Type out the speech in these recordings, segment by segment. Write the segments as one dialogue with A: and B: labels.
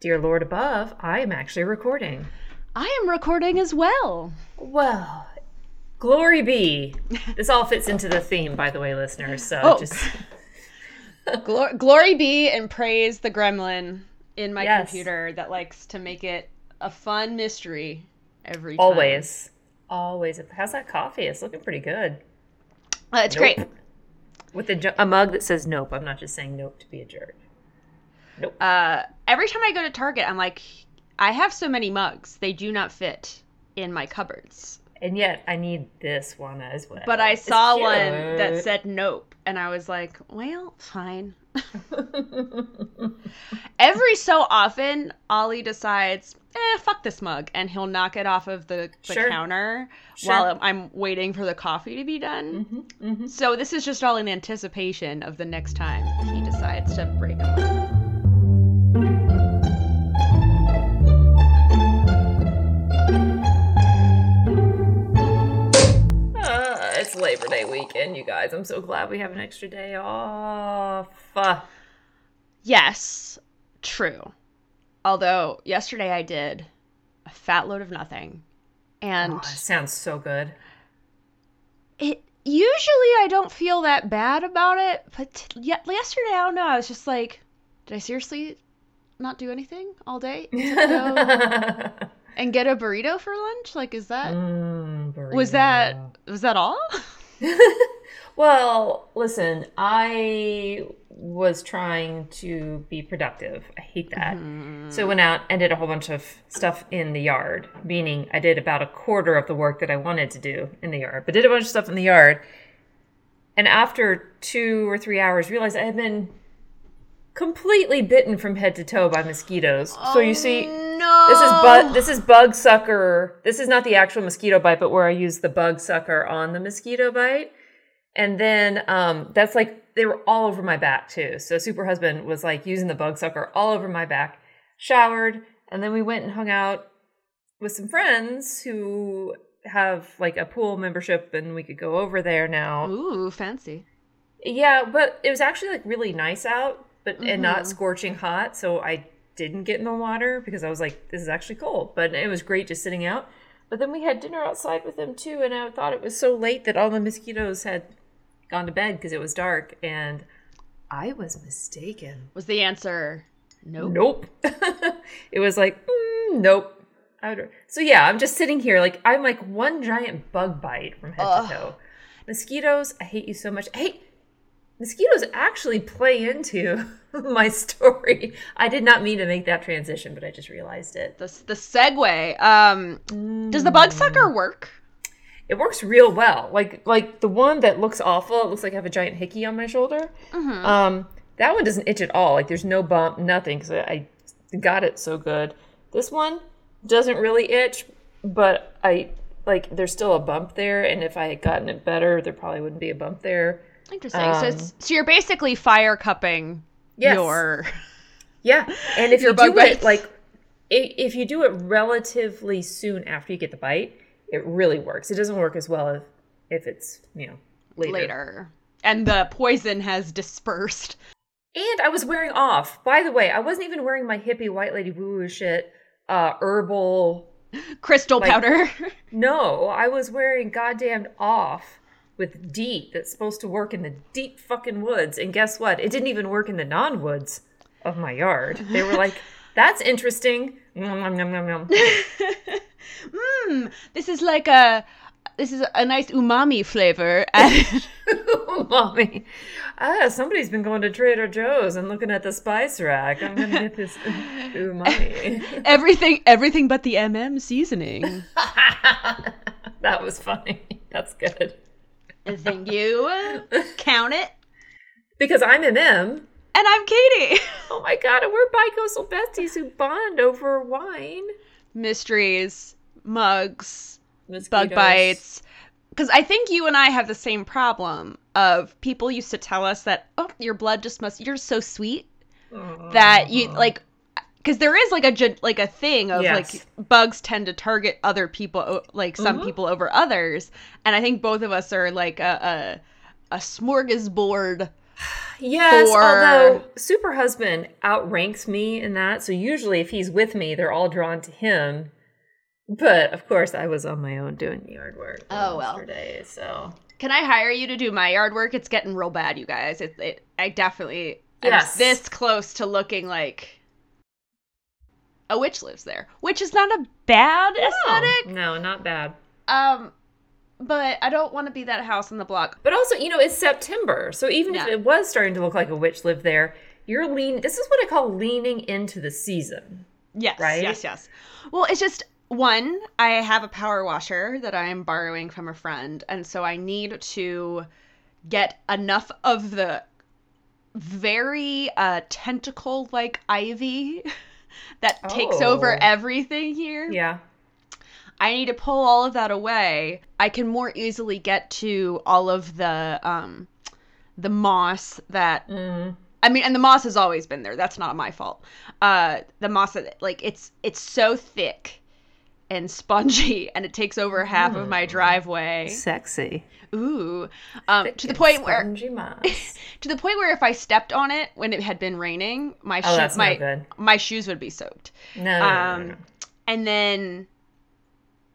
A: Dear Lord above, I am actually recording.
B: I am recording as well.
A: Well, glory be. This all fits into the theme, by the way, listeners. So
B: Oh.
A: just
B: Glor- glory be and praise the gremlin in my
A: Yes.
B: computer that likes to make it a fun mystery every time.
A: always, always. How's that coffee? It's looking pretty good.
B: Uh, it's
A: Nope.
B: great.
A: With a, a mug that says nope. I'm not just saying nope to be a jerk. Nope.
B: Uh, every time I go to Target, I'm like, I have so many mugs. They do not fit in my cupboards.
A: and yet, I need this one as well.
B: But I
A: It's
B: saw
A: cute.
B: one that said nope, and I was like, well, fine. Every so often, Ollie decides, eh, fuck this mug, and he'll knock it off of the, the
A: Sure.
B: counter
A: Sure.
B: while I'm waiting for the coffee to be done.
A: hmm
B: So this is just all in anticipation of the next time he decides to break a mug.
A: Labor Day weekend, you guys. I'm so glad we have an extra day off.
B: Yes, true. Although yesterday I did a fat load of nothing, and
A: oh, sounds so good.
B: it usually I don't feel that bad about it, but t- ye- yesterday I don't know. I was just like, did I seriously not do anything all day and get a burrito for lunch? Like, is that
A: Mm,
B: was that was that all?
A: well, listen, I was trying to be productive. I hate that.
B: Mm-hmm.
A: So I went out and did a whole bunch of stuff in the yard, meaning I did about a quarter of the work that I wanted to do in the yard, but did a bunch of stuff in the yard. And after two or three hours, realized I had been completely bitten from head to toe by mosquitoes. so you see,
B: no,
A: this is bug. This is bug sucker. This is not the actual mosquito bite, but where I use the bug sucker on the mosquito bite. And then um, that's like they were all over my back too. So super husband was like using the bug sucker all over my back. Showered, and then we went and hung out with some friends who have like a pool membership, and we could go over there now.
B: Ooh, fancy.
A: Yeah, but it was actually like really nice out, but and not
B: Mhm.
A: scorching hot. So I didn't get in the water because I was like, this is actually cold. But it was great just sitting out. But then we had dinner outside with them too, and I thought it was so late that all the mosquitoes had gone to bed because it was dark, and I was mistaken.
B: Was the answer nope?
A: Nope. it was like, mm, nope. I would, so yeah, I'm just sitting here like I'm like one giant bug bite from head
B: Ugh.
A: to toe. Mosquitoes, I hate you so much. Hey, mosquitoes actually play into my story. I did not mean to make that transition, but I just realized it.
B: The the segue. Um, does the bug sucker work?
A: It works real well. Like like the one that looks awful. It looks like I have a giant hickey on my shoulder.
B: Mm-hmm.
A: Um, that one doesn't itch at all. Like there's no bump, nothing. Because I I got it so good. This one doesn't really itch, but I like there's still a bump there. And if I had gotten it better, there probably wouldn't be a bump there.
B: Interesting. so,
A: Um,
B: it's, so you're basically fire cupping
A: Yes.
B: your.
A: Yeah, and if you do it like if you do it relatively soon after you get the bite, it really works. It doesn't work as well if, if it's you know later.
B: later. And the poison has dispersed.
A: And I was wearing off. By the way, I wasn't even wearing my hippie white lady woo woo shit, uh, herbal.
B: Crystal
A: Like-
B: powder.
A: No, I was wearing goddamn off with DEET that's supposed to work in the deep fucking woods. And guess what? It didn't even work in the non woods of my yard. They were like, that's interesting. Nom, nom, nom, nom, nom.
B: Mmm, this is like a. This is a nice umami flavor.
A: Mommy, ah, somebody's been going to Trader Joe's and looking at the spice rack. I'm gonna get this umami.
B: everything, everything but the MM seasoning.
A: that was funny. That's good.
B: Thank you. Count it.
A: Because I'm MM.
B: And I'm Katy.
A: Oh my god, and we're bicoastal besties who bond over wine.
B: Mysteries, mugs, bug bites. Because I think you and I have the same problem of people used to tell us that, oh, your blood just must, you're so sweet that you like, because there is like a like a thing of
A: Yes.
B: like bugs tend to target other people, like some
A: Mhm.
B: people over others, and I think both of us are like a a, a smorgasbord
A: Yes,
B: For-
A: although Super Husband outranks me in that. So usually if he's with me, they're all drawn to him. But of course, I was on my own doing yard work.
B: Oh, well.
A: yesterday, so
B: Can I hire you to do my yard work? It's getting real bad, you guys. It, it I definitely am
A: Yes.
B: this close to looking like a witch lives there, which is not a bad aesthetic.
A: No, not bad.
B: Um, but I don't want to be that house on the block.
A: But also, you know, it's September, so even if it was starting to look like a witch lived there, you're lean. This is what I call leaning into the season.
B: Yes,
A: Right?
B: yes, yes. Well, it's just one. I have a power washer that I am borrowing from a friend, and so I need to get enough of the very uh, tentacle-like ivy that takes over
A: Oh.
B: everything here.
A: Yeah.
B: I need to pull all of that away. I can more easily get to all of the um, the moss that
A: Mm.
B: I mean, and the moss has always been there. That's not my fault. Uh, the moss, like it's it's so thick and spongy, and it takes over half of my driveway.
A: Sexy.
B: Ooh, um, to the point where to the point where if I stepped on it when it had been raining, my
A: Oh,
B: shoe-
A: that's no
B: my my shoes would be soaked.
A: No, no, no, no,
B: Um,
A: no.
B: And then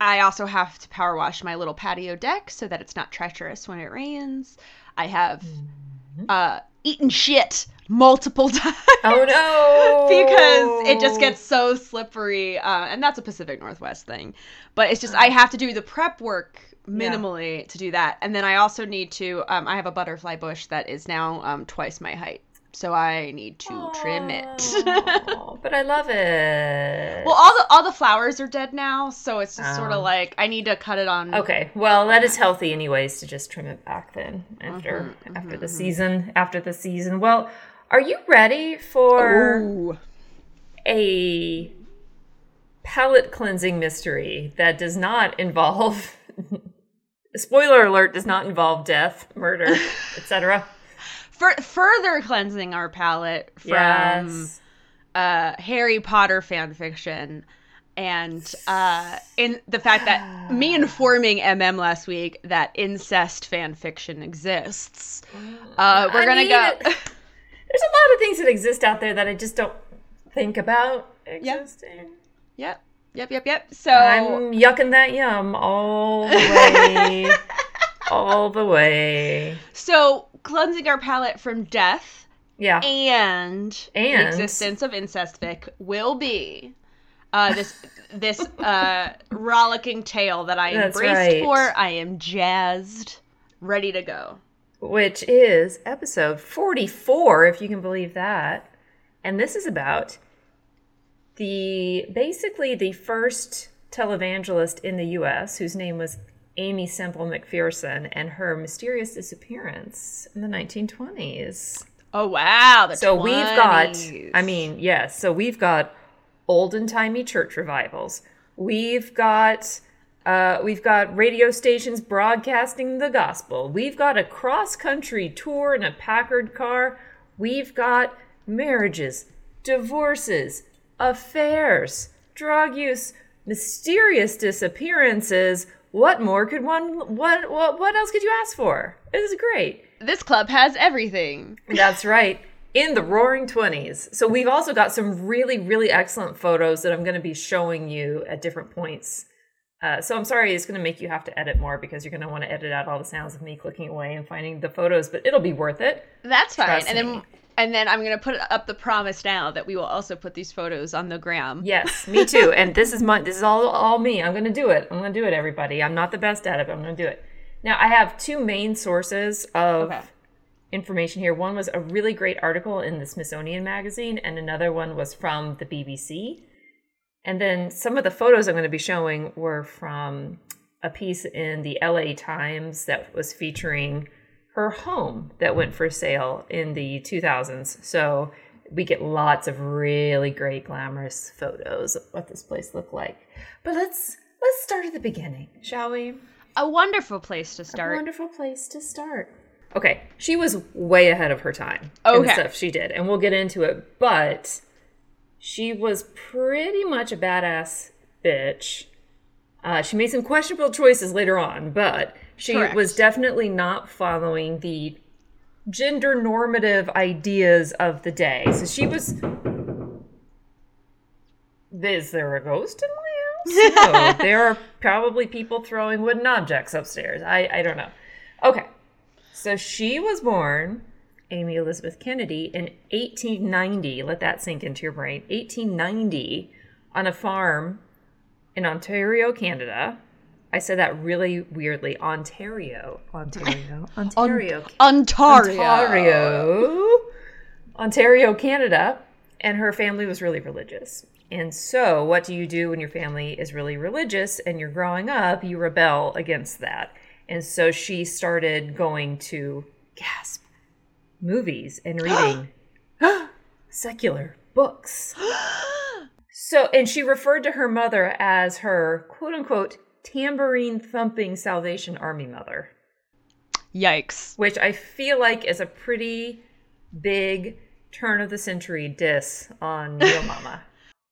B: I also have to power wash my little patio deck so that it's not treacherous when it rains. I have
A: Mm-hmm.
B: uh, eaten shit multiple times.
A: Oh no!
B: because it just gets so slippery uh, and that's a pacific northwest thing but it's just i have to do the prep work minimally to do that and then i also need to um, i have a butterfly bush that is now um, twice my height so i need to trim it
A: but I love it.
B: well all the all the flowers are dead now so it's just sort
A: Oh.
B: of like i need to cut it on
A: Okay, well that is healthy anyways to just trim it back then after
B: Mm-hmm,
A: after the season after the season. Well, are you ready for
B: Ooh.
A: a palate cleansing mystery that does not involve spoiler alert does not involve death, murder, etc.
B: For, further cleansing our palate from
A: Yes.
B: uh, Harry Potter fan fiction, and uh, in the fact that me informing MM last week that incest fan fiction exists. Uh, we're
A: I
B: gonna
A: mean,
B: go.
A: There's a lot of things that exist out there that I just don't think about existing.
B: yep, yep, yep, yep. Yep. So
A: I'm yucking that yum all the way. all the way.
B: so cleansing our palate from death
A: Yeah.
B: and, the existence of incest fic will be. Uh, this this uh, rollicking tale that I am
A: That's
B: braced
A: right.
B: for. I am jazzed, ready to go.
A: which is episode 44, if you can believe that. And this is about the basically the first televangelist in the US whose name was Aimee Semple McPherson and her mysterious disappearance in the 1920s.
B: Oh wow!
A: So we've got, I mean, yes, so we've got olden timey church revivals. We've got uh, we've got radio stations broadcasting the gospel. We've got a cross country tour in a Packard car. We've got marriages, divorces, affairs, drug use, mysterious disappearances. What more could one? What what what else could you ask for? It is great.
B: this club has everything.
A: That's right. In the roaring 20s. So we've also got some really, really excellent photos that I'm going to be showing you at different points. Uh, so I'm sorry, it's going to make you have to edit more because you're going to want to edit out all the sounds of me clicking away and finding the photos, but it'll be worth it.
B: That's fine.
A: Trust
B: and then
A: me.
B: And then I'm gonna put up the promise now that we will also put these photos on the gram.
A: Yes, me too. and this is my this is all all me. I'm going to do it. I'm going to do it, everybody. I'm not the best at it, but I'm going to do it. Now I have two main sources of
B: Okay.
A: information here. One was a really great article in the Smithsonian Magazine, and another one was from the BBC. And then some of the photos I'm going to be showing were from a piece in the LA Times that was featuring her home that went for sale in the 2000s. So we get lots of really great glamorous photos of what this place looked like. But let's let's start at the beginning, shall we?
B: A wonderful place to start.
A: A wonderful place to start. Okay, she was way ahead of her time
B: Okay.
A: stuff she did, and we'll get into it. But she was pretty much a badass bitch. Uh, she made some questionable choices later on, but she
B: Correct.
A: was definitely not following the gender normative ideas of the day. So she was. Is there a ghost in my house? No, there are probably people throwing wooden objects upstairs. I, I don't know. Okay. So she was born, Aimee Elizabeth Kennedy, in 1890. Let that sink into your brain. 1890 on a farm in Ontario, Canada. I said that really weirdly. Ontario. Ontario. Ontario.
B: Ontario.
A: Ontario. Ontario, Canada. And her family was really religious. And so, what do you do when your family is really religious and you're growing up? You rebel against that. And so she started going to gasp movies and reading secular books. So, and she referred to her mother as her quote unquote tambourine thumping Salvation Army mother,
B: Yikes.
A: which I feel like is a pretty big turn of the century diss on Neo Mama.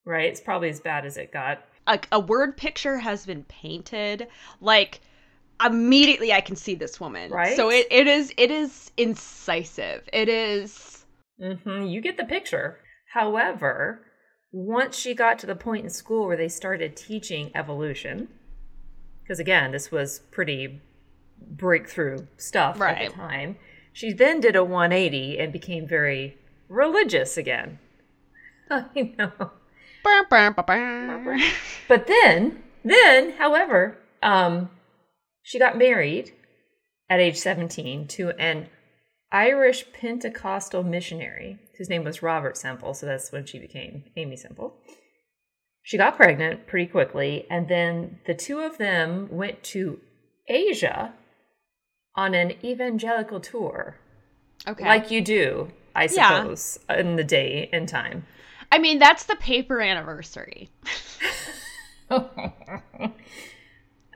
A: right? It's probably as bad as it got.
B: A, a word picture has been painted. Like immediately I can see this woman.
A: Right?
B: So it, it is it is incisive. It is
A: hmm You get the picture. However, once she got to the point in school where they started teaching evolution, because again, this was pretty breakthrough stuff at the time, she then did a 180 and became very religious again. I know. But then, then, however, um, she got married at age 17 to an Irish Pentecostal missionary whose name was Robert Semple. So that's when she became Aimee Semple. She got pregnant pretty quickly, and then the two of them went to Asia on an evangelical tour,
B: Okay.
A: like you do, I
B: Yeah.
A: suppose, in the day and time.
B: I mean, that's the paper anniversary.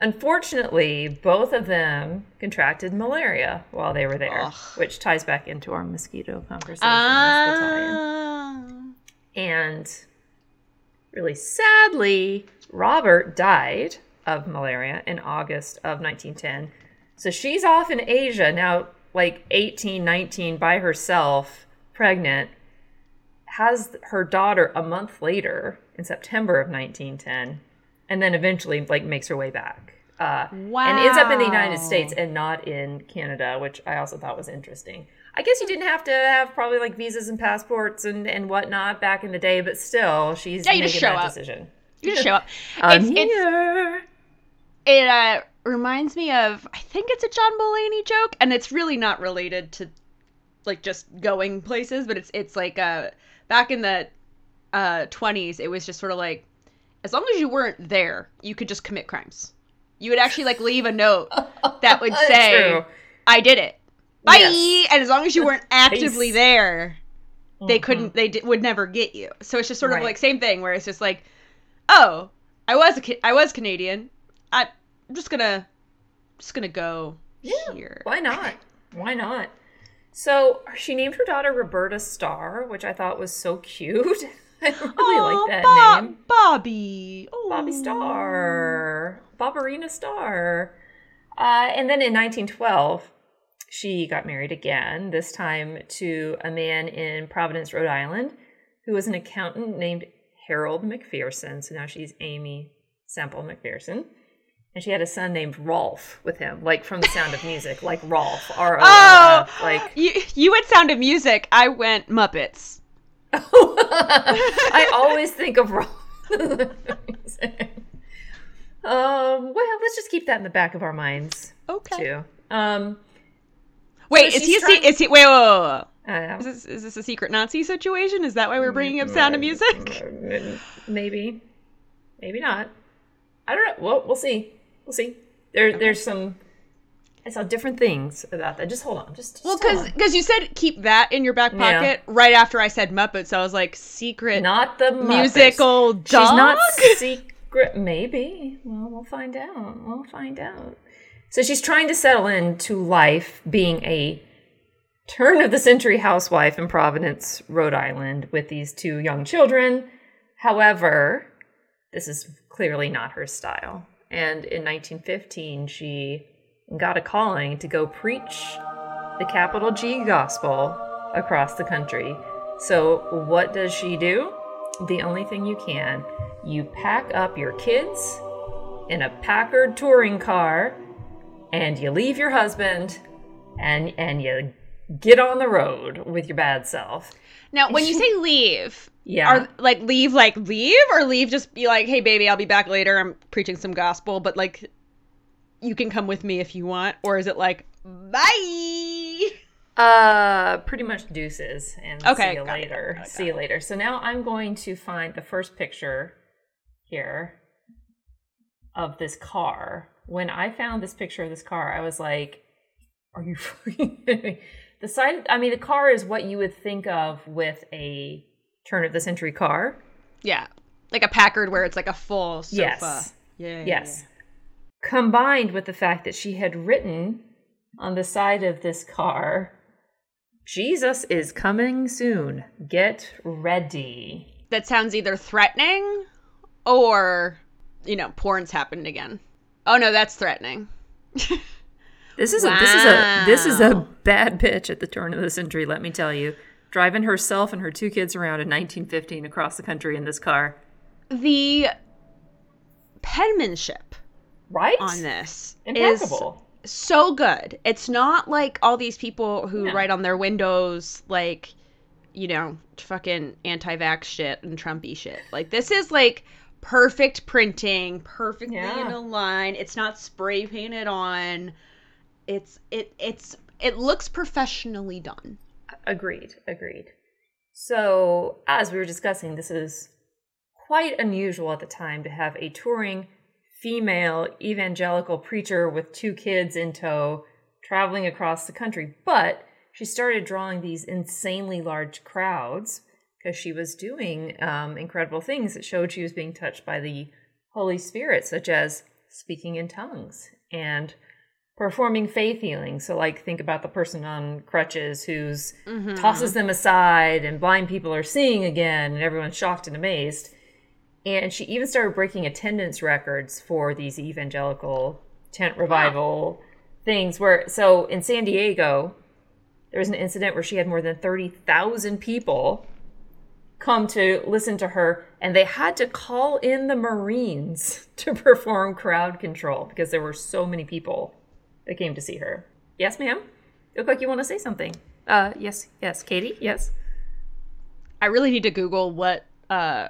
A: Unfortunately, both of them contracted malaria while they were there,
B: Ugh.
A: which ties back into our mosquito conversation. That's the tie-in.
B: Ah.
A: And really sadly, Robert died of malaria in August of 1910. So she's off in Asia now, like 18, 19, by herself, pregnant, has her daughter a month later in September of 1910, and then eventually like makes her way back. Uh, And ends up in the United States and not in Canada, which I also thought was interesting. I guess you didn't have to have probably like visas and passports and, and whatnot back in the day, but still, she's
B: Yeah, you
A: making
B: just show
A: that
B: up.
A: decision.
B: You just show up.
A: I'm
B: It's- it's- it uh, reminds me of I think it's a John Mulaney joke, and it's really not related to like just going places, but it's it's like uh back in the uh 20s, it was just sort of like as long as you weren't there, you could just commit crimes. You would actually like leave a note that would say, "I did it." Bye.
A: Yes.
B: And as long as you weren't actively
A: Peace.
B: there, they
A: Mhm.
B: couldn't they d- would never get you so it's just sort of
A: Right.
B: like same thing where it's just like oh i was a Ca- i was canadian I, i'm just gonna just gonna go
A: Yeah,
B: here
A: Why not? Why not? So she named her daughter Roberta Starr, which I thought was so cute. I really
B: Aw,
A: like that
B: Bob-
A: name.
B: bobby oh.
A: Bobby Starr. Bobberina Starr. Uh, and then in 1912, she got married again, this time to a man in Providence, Rhode Island, who was an accountant named Harold McPherson. So now she's Aimee Semple McPherson. And she had a son named Rolf with him, like from the sound of music, like Rolf. R O L
B: oh
A: Like
B: you you went sound of music i went muppets
A: I always think of Rolf. um, well, let's just keep that in the back of our minds
B: okay
A: too. Um,
B: wait
A: So
B: is he
A: she's
B: a se-
A: trying-
B: is he wait, wait, wait, wait.
A: I don't know.
B: Is this, is this a secret Nazi situation? Is that why we're bringing up Sound of Music?
A: Maybe, maybe not. I don't know. Well, we'll see. We'll see. There, there's some. I saw different things about that. Just hold on. Just, just
B: Well,
A: hold
B: because you said keep that in your back
A: Yeah.
B: pocket right after I said Muppets. So I was like, secret
A: not the Muppets.
B: musical dog.
A: She's not secret. Maybe. Well, we'll find out. We'll find out. So she's trying to settle into life being a turn of the century housewife in Providence, Rhode Island, with these two young children. However, this is clearly not her style. And in 1915, she got a calling to go preach the capital G gospel across the country. So, what does she do? The only thing you can. You pack up your kids in a Packard touring car and you leave your husband and and you get on the road with your bad self.
B: Now, when you say leave,
A: Yeah.
B: are like leave like leave or leave just be like, "Hey baby, I'll be back later. I'm preaching some gospel, but like you can come with me if you want." Or is it like, "Bye."
A: Uh, pretty much deuces, and
B: Okay,
A: see you
B: it,
A: later.
B: got it, got
A: see you later. So now I'm going to find the first picture here of this car. When I found this picture of this car, I was like, "Are you freaking kidding me?" The side, I mean, the car is what you would think of with a turn of the century car.
B: Yeah. Like a Packard where it's like a full sofa.
A: Yes.
B: Yeah. yeah,
A: Yes. Combined with the fact that she had written on the side of this car, Jesus is coming soon. Get ready.
B: That sounds either threatening or, you know, porn's happened again. Oh no, that's threatening.
A: This is a this is a this is a bad bitch at the turn of the century, let me tell you. Driving herself and her two kids around in 1915 across the country in this car.
B: The penmanship
A: Right?
B: on this is so good. It's not like all these people who
A: No.
B: write on their windows like, you know, fucking anti-vax shit and Trumpy shit. Like this is like perfect printing, perfectly
A: Yeah.
B: in a line. It's not spray painted on. It's it it's it looks professionally done.
A: Agreed. Agreed. So, as we were discussing, this is quite unusual at the time to have a touring female evangelical preacher with two kids in tow traveling across the country. But she started drawing these insanely large crowds because she was doing um, incredible things that showed she was being touched by the Holy Spirit, such as speaking in tongues and performing faith healing. So, like, think about the person on crutches who's tosses them aside, and blind people are seeing again, and everyone's shocked and amazed. And she even started breaking attendance records for these evangelical tent revival things. Where, so in San Diego, there was an incident where she had more than 30,000 people come to listen to her, and they had to call in the Marines to perform crowd control because there were so many people that came to see her. Yes, ma'am? You look like you want to say something. Uh, yes, yes. Katy, yes.
B: I really need to Google what uh,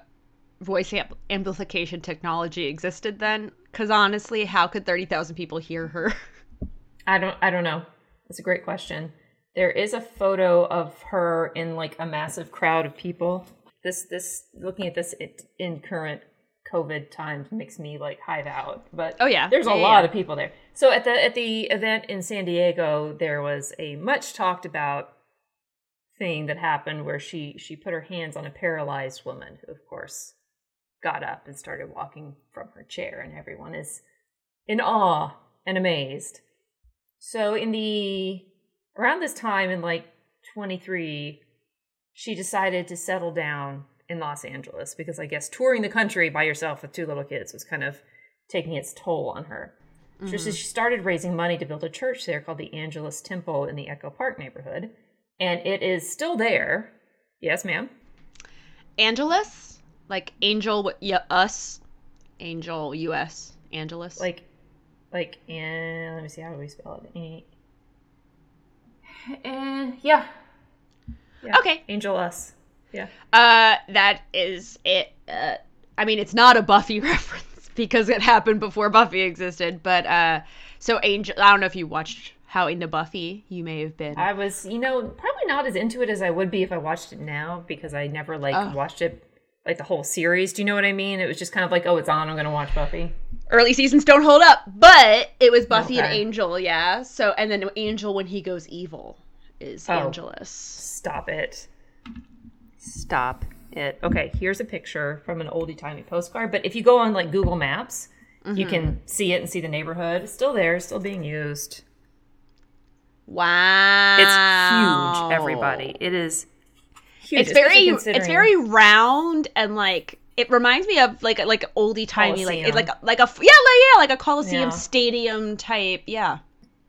B: voice amp- amplification technology existed then, because honestly, how could thirty thousand people hear her?
A: I don't I don't know. That's a great question. There is a photo of her in like a massive crowd of people. This this looking at this it, in current COVID times makes me like hive out. But
B: Oh, yeah.
A: there's a
B: Yeah, yeah,
A: lot
B: yeah.
A: of people there. So at the at the event in San Diego, there was a much talked about thing that happened where she she put her hands on a paralyzed woman who of course got up and started walking from her chair and everyone is in awe and amazed. So in the around this time in like 23 she decided to settle down in Los Angeles because I guess touring the country by yourself with two little kids was kind of taking its toll on her. So she she started raising money to build a church there called the Angelus Temple in the Echo Park neighborhood. And it is still there. Yes, ma'am.
B: Angelus, like angel, yeah, us, angel, us, Angelus.
A: Like, like, and let me see, how do we spell it? A- Eh, yeah. Yeah.
B: Okay.
A: Angel us. Yeah.
B: uh, that is it. Uh, I mean, it's not a Buffy reference because it happened before Buffy existed. But uh, so angel, I don't know if you watched How into Buffy. You may have been.
A: I was, you know, probably not as into it as I would be if I watched it now because I never like
B: Oh.
A: watched it like the whole series. Do you know what I mean? It was just kind of like, oh, it's on. I'm gonna watch Buffy.
B: Early seasons don't hold up, but it was Buffy and Angel, yeah. So and then Angel when he goes evil is
A: Oh.
B: Angelus.
A: Stop it. Stop it. Okay, here's a picture from an oldie timey postcard. But if you go on like Google Maps, you mm-hmm. can see it and see the neighborhood. It's still there, still being used.
B: Wow,
A: It's huge, everybody. It is huge.
B: It's very, it's very round and like it reminds me of like like oldie timey like like like a yeah like yeah like a Coliseum
A: Yeah.
B: stadium type yeah.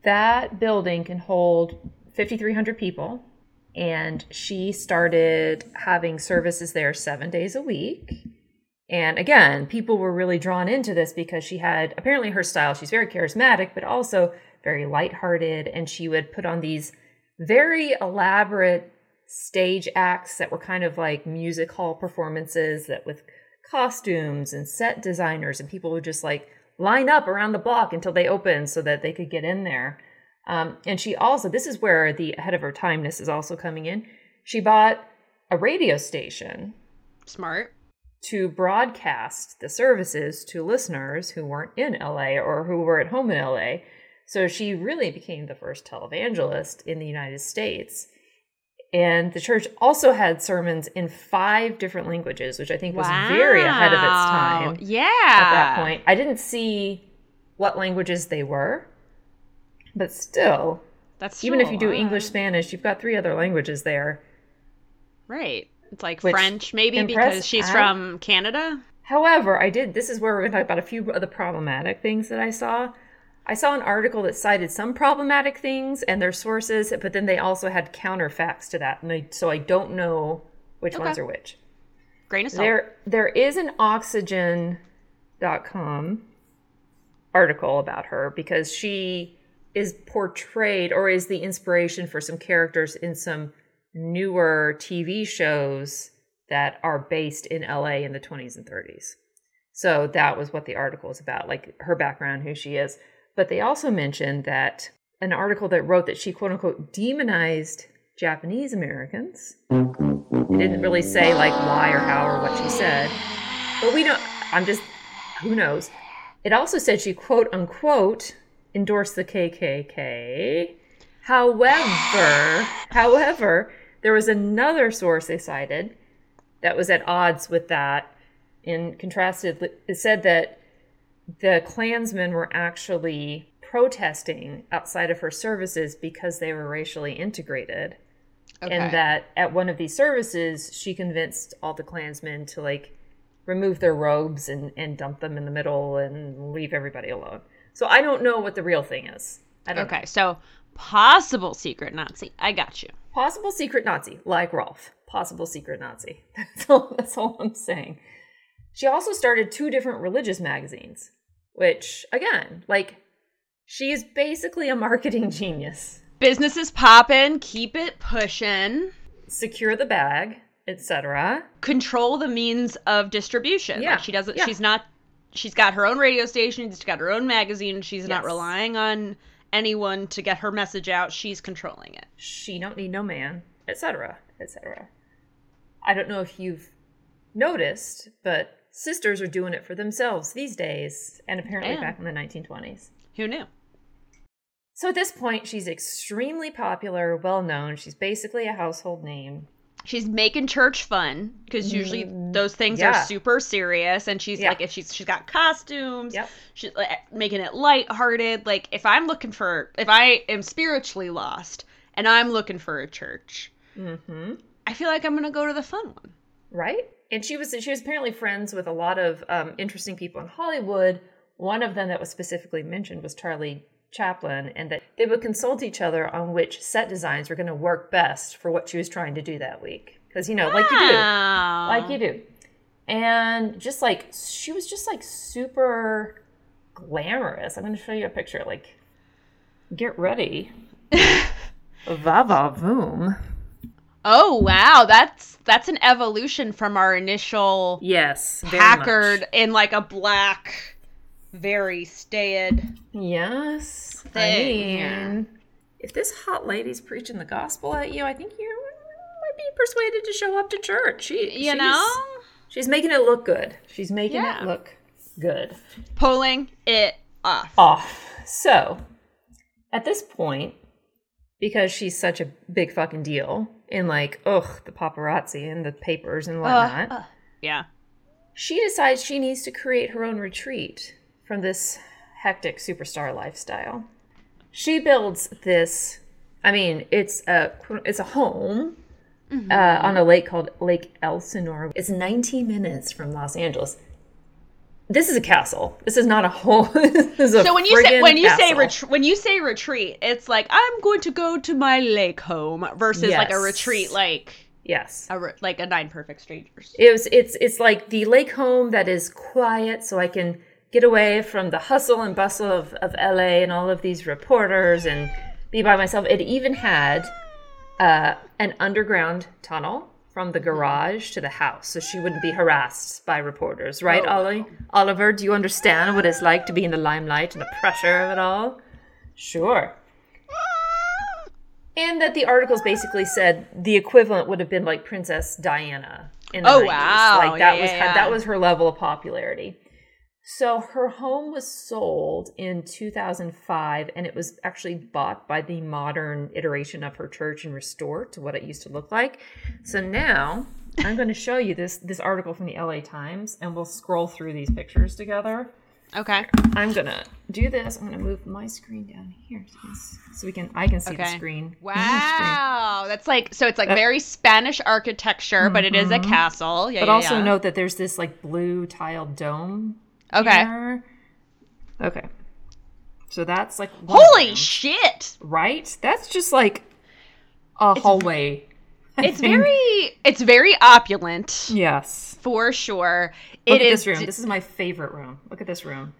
A: that building can hold 5,300 people. And she started having services there seven days a week. And again, people were really drawn into this because she had apparently her style. She's very charismatic, but also very lighthearted. And she would put on these very elaborate stage acts that were kind of like music hall performances that with costumes and set designers and people would just like line up around the block until they opened so that they could get in there. Um, and she also, this is where the ahead of her timeness is also coming in. She bought a radio station.
B: Smart.
A: To broadcast the services to listeners who weren't in LA or who were at home in LA. So she really became the first televangelist in the United States. And the church also had sermons in five different languages, which I think was wow. very ahead of its time.
B: Yeah.
A: At that point, I didn't see what languages they were, but still,
B: that's
A: even if you do English, Spanish, you've got three other languages there.
B: Right. It's like French, maybe because she's from Canada.
A: However, I did. This is where we're going to talk about a few of the problematic things that I saw. I saw an article that cited some problematic things and their sources, but then they also had counter facts to that, and I, so I don't know which okay. ones are which.
B: Grain of salt.
A: There, there is an Oxygen.com article about her because she is portrayed or is the inspiration for some characters in some newer TV shows that are based in LA in the 20s and 30s. So that was what the article is about, like her background, who she is. But they also mentioned that an article that wrote that she quote unquote demonized Japanese Americans. It didn't really say like why or how or what she said. But we don't, I'm just, who knows. It also said she quote unquote endorsed the KKK. However, however, there was another source they cited that was at odds with that and contrasted. It said that the Klansmen were actually protesting outside of her services because they were racially integrated. Okay. And that at one of these services, she convinced all the Klansmen to like remove their robes and, and dump them in the middle and leave everybody alone. So I don't know what the real thing is.
B: okay, know. so possible secret Nazi. I got you.
A: Possible secret Nazi, like Rolf. Possible secret Nazi. That's all, that's all I'm saying. She also started two different religious magazines which again, like she is basically a marketing genius.
B: Business is popping, keep it pushing,
A: secure the bag, etc.
B: Control the means of distribution. Yeah, like she doesn't. Yeah. She's not. She's got her own radio station. She's got her own magazine. She's yes. not relying on anyone to get her message out. She's controlling it.
A: She don't need no man, etc., etc. I don't know if you've noticed, but sisters are doing it for themselves these days, and apparently Damn. back in the 1920s.
B: Who knew?
A: So at this point, she's extremely popular, well known. She's basically a household name.
B: She's making church fun because usually mm, those things yeah. are super serious, and she's yeah. like, if she's she's got costumes, yep. she's like, making it lighthearted. Like if I'm looking for, if I am spiritually lost and I'm looking for a church, mm-hmm. I feel like I'm gonna go to the fun one,
A: right? and she was she was apparently friends with a lot of um, interesting people in Hollywood. One of them that was specifically mentioned was Charlie Chaplin, and that they would consult each other on which set designs were going to work best for what she was trying to do that week. Because you know, like you do, like you do, and just like she was just like super glamorous. I'm going to show you a picture. Like, get ready, va va voom.
B: Oh wow, that's that's an evolution from our initial
A: yes
B: Packard in like a black, very staid.
A: Yes, thing. I mean, if this hot lady's preaching the gospel at you, I think you might be persuaded to show up to church. She,
B: you know,
A: she's making it look good. She's making yeah. it look good.
B: Pulling it off.
A: Off. So, at this point, because she's such a big fucking deal in like, ugh, the paparazzi and the papers and whatnot. Uh, uh,
B: yeah.
A: She decides she needs to create her own retreat from this hectic superstar lifestyle. She builds this. I mean, it's a it's a home mm-hmm. uh, on a lake called Lake Elsinore. It's 19 minutes from Los Angeles. this is a castle. This is not a home. this is a
B: So when you say when you say ret- when you say retreat, it's like I'm going to go to my lake home versus like a retreat like
A: yes,
B: a like a nine perfect strangers.
A: it was. It's it's like the lake home that is quiet, so I can get away from the hustle and bustle of of LA and all of these reporters and be by myself. It even had uh, an underground tunnel from the garage to the house, so she wouldn't be harassed by reporters. Right,
B: Oh,
A: Ollie? Oliver, do you understand what it's like to be in the limelight and the pressure of it all? Sure. And that the articles basically said the equivalent would have been like Princess Diana in the
B: Oh,
A: 90s.
B: wow.
A: Like that
B: Yeah,
A: was
B: yeah, yeah.
A: that was her level of popularity. So her home was sold in 2005 and it was actually bought by the modern iteration of her church and restored to what it used to look like. So now I'm going to show you this this article from the LA Times and we'll scroll through these pictures together.
B: Okay.
A: I'm going to do this. I'm going to move my screen down here so, we can s- so we can I can see the screen.
B: Wow, that's like so. It's like very Spanish architecture, but it is a mm-hmm. castle. Yeah,
A: But
B: yeah,
A: also
B: yeah.
A: note that there's this like blue tiled dome.
B: Okay.
A: here. Okay. So that's like
B: Holy shit!
A: right? That's just like a hallway. I
B: It's very it's very opulent
A: yes.
B: for sure.
A: Look
B: It
A: at
B: is
A: this room. This is my favorite room. Look at this room.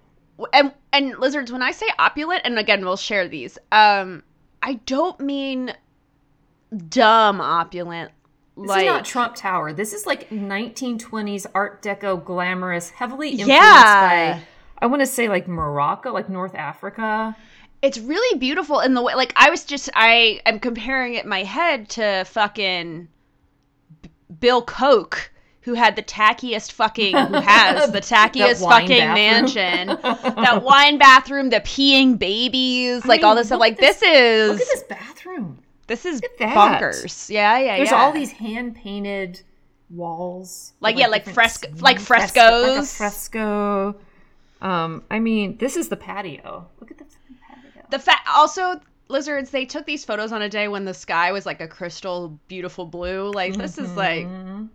B: and and lizards when i say opulent and again we'll share these um i don't mean dumb opulent
A: This
B: like
A: is not Trump Tower. This is like 1920s Art Deco, glamorous, heavily influenced
B: Yeah.
A: by. I want to say like Morocco, like North Africa.
B: it's really beautiful in the way like i was just i am comparing it in my head to fucking B- bill koch who had the tackiest fucking who has the tackiest fucking
A: bathroom.
B: mansion that wine bathroom the peeing babies like all this stuff like
A: this-
B: this is
A: Look at this bathroom.
B: This is bonkers yeah yeah
A: There's
B: yeah
A: all these hand painted walls,
B: Like,
A: with,
B: yeah, like fresco- like
A: fresco- like a
B: frescoes.
A: fresco. Um, I mean, this is the patio. Look at the patio.
B: The fact also lizards they took these photos on a day when the sky was like a crystal beautiful blue. Like this is like
A: Mhm.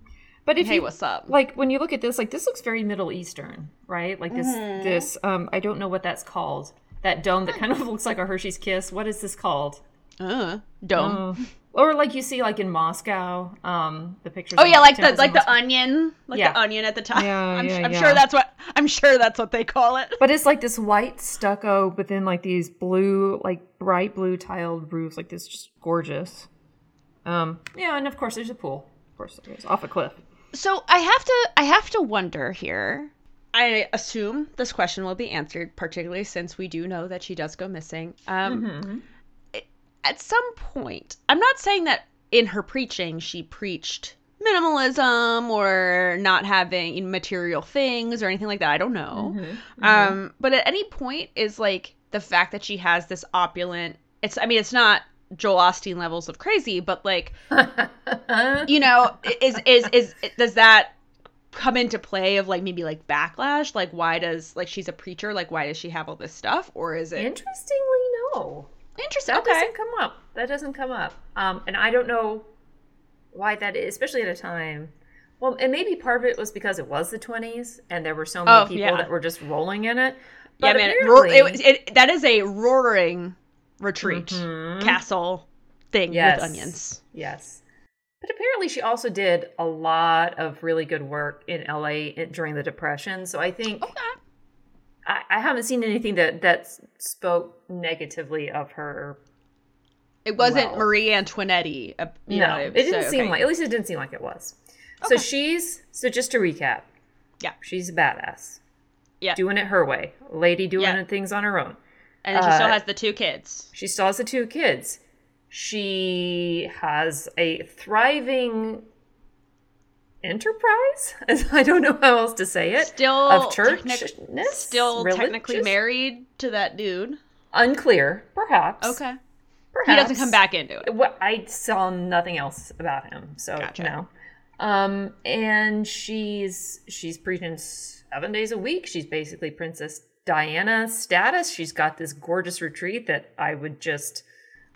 A: But if
B: hey,
A: you
B: what's up?
A: like when you look at this, like this looks very Middle Eastern, right? Like this,
B: Mm-hmm.
A: this. Um, I don't know what that's called. That dome that kind of looks like a Hershey's Kiss. What is this called?
B: Uh, dome.
A: Oh. Or like you see like in Moscow, um, the pictures.
B: Oh yeah, like the like the onion, like
A: Yeah.
B: the onion at the top.
A: Yeah,
B: I'm,
A: yeah,
B: I'm
A: yeah.
B: sure that's what I'm sure that's what they call it.
A: But it's like this white stucco, but then like these blue, like bright blue tiled roofs, like this, just gorgeous. Um, yeah, and of course there's a pool. Of course, there is off a cliff.
B: So I have to I have to wonder here. I assume this question will be answered, particularly since we do know that she does go missing. Um,
A: Mm-hmm.
B: At some point, I'm not saying that in her preaching she preached minimalism or not having material things or anything like that. I don't know.
A: Mm-hmm.
B: Um, but at any point is like the fact that she has this opulent. It's I mean it's not Joel Osteen levels of crazy, but like you know is is is does that come into play of like maybe like backlash like why does like she's a preacher like why does she have all this stuff or is it
A: Interestingly, no,
B: interesting
A: that
B: okay
A: doesn't come up. That doesn't come up. Um, and I don't know why that is, especially at a time. Well, and maybe part of it was because it was the 20s and there were so many
B: Oh,
A: people
B: yeah.
A: that were just rolling in it.
B: yeah man it, it, it, that is a roaring retreat
A: Mhm.
B: castle thing
A: Yes.
B: with onions
A: Yes. But apparently, she also did a lot of really good work in LA during the Depression. So I think
B: okay
A: I, I haven't seen anything that that spoke negatively of her.
B: it wasn't
A: Well.
B: marie antoinette uh, you
A: no,
B: know,
A: it didn't
B: so,
A: seem
B: okay.
A: like. At least it didn't seem like it was. So she's so just to recap.
B: Yeah.
A: she's a badass.
B: Yeah.
A: doing it her way. Lady doing
B: Yeah.
A: things on her own.
B: and then she still
A: uh,
B: has the two kids
A: She still has the two kids. She has a thriving enterprise. I don't know how else to say it.
B: still
A: of
B: technic-
A: churchness,
B: still technically married to that dude
A: Unclear, perhaps.
B: okay
A: perhaps
B: he doesn't come back into it
A: What I saw nothing else about him, so
B: Gotcha.
A: no. Um, and she's she's preaching seven days a week. She's basically Princess Diana status. She's got this gorgeous retreat that I would just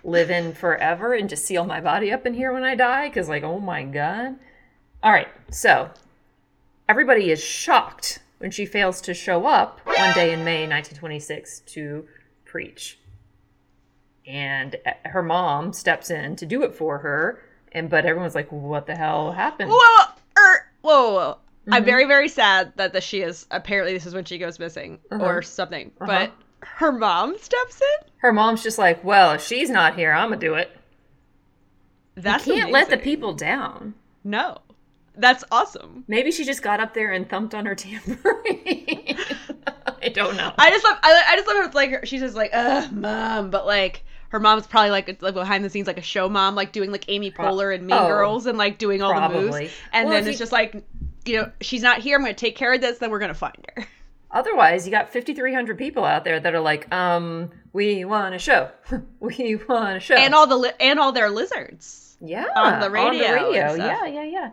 A: live in forever and just seal my body up in here when I die. Because like, oh my god. All right, so everybody is shocked when she fails to show up one day in May 1926 to preach. And her mom steps in to do it for her, and but everyone's like, "What the hell happened?"
B: Whoa, er, whoa, whoa, whoa. I'm very, very sad that the, she is apparently this is when she goes missing
A: Uh-huh.
B: or something.
A: Uh-huh.
B: But her mom steps in.
A: Her mom's just like, "Well, if she's not here, I'm gonna do it."
B: That's
A: you can't let the people down.
B: No, that's awesome.
A: Maybe she just got up there and thumped on her tambourine. I don't know.
B: I just love. I, I just love it's like her- she's just like, "Ugh, mom," but like her mom's probably like, like behind the scenes like a show mom, like doing like Amy Poehler and Mean
A: oh,
B: Girls and like doing all the moves. And
A: Well,
B: then it's
A: you-
B: just like, you know, she's not here. I'm going to take care of this. Then we're going to find her.
A: Otherwise, you got 5,300 people out there that are like, um, we want a show. we want a show.
B: And all the li- and all their lizards.
A: yeah,
B: on the radio and
A: radio. Yeah, yeah, yeah.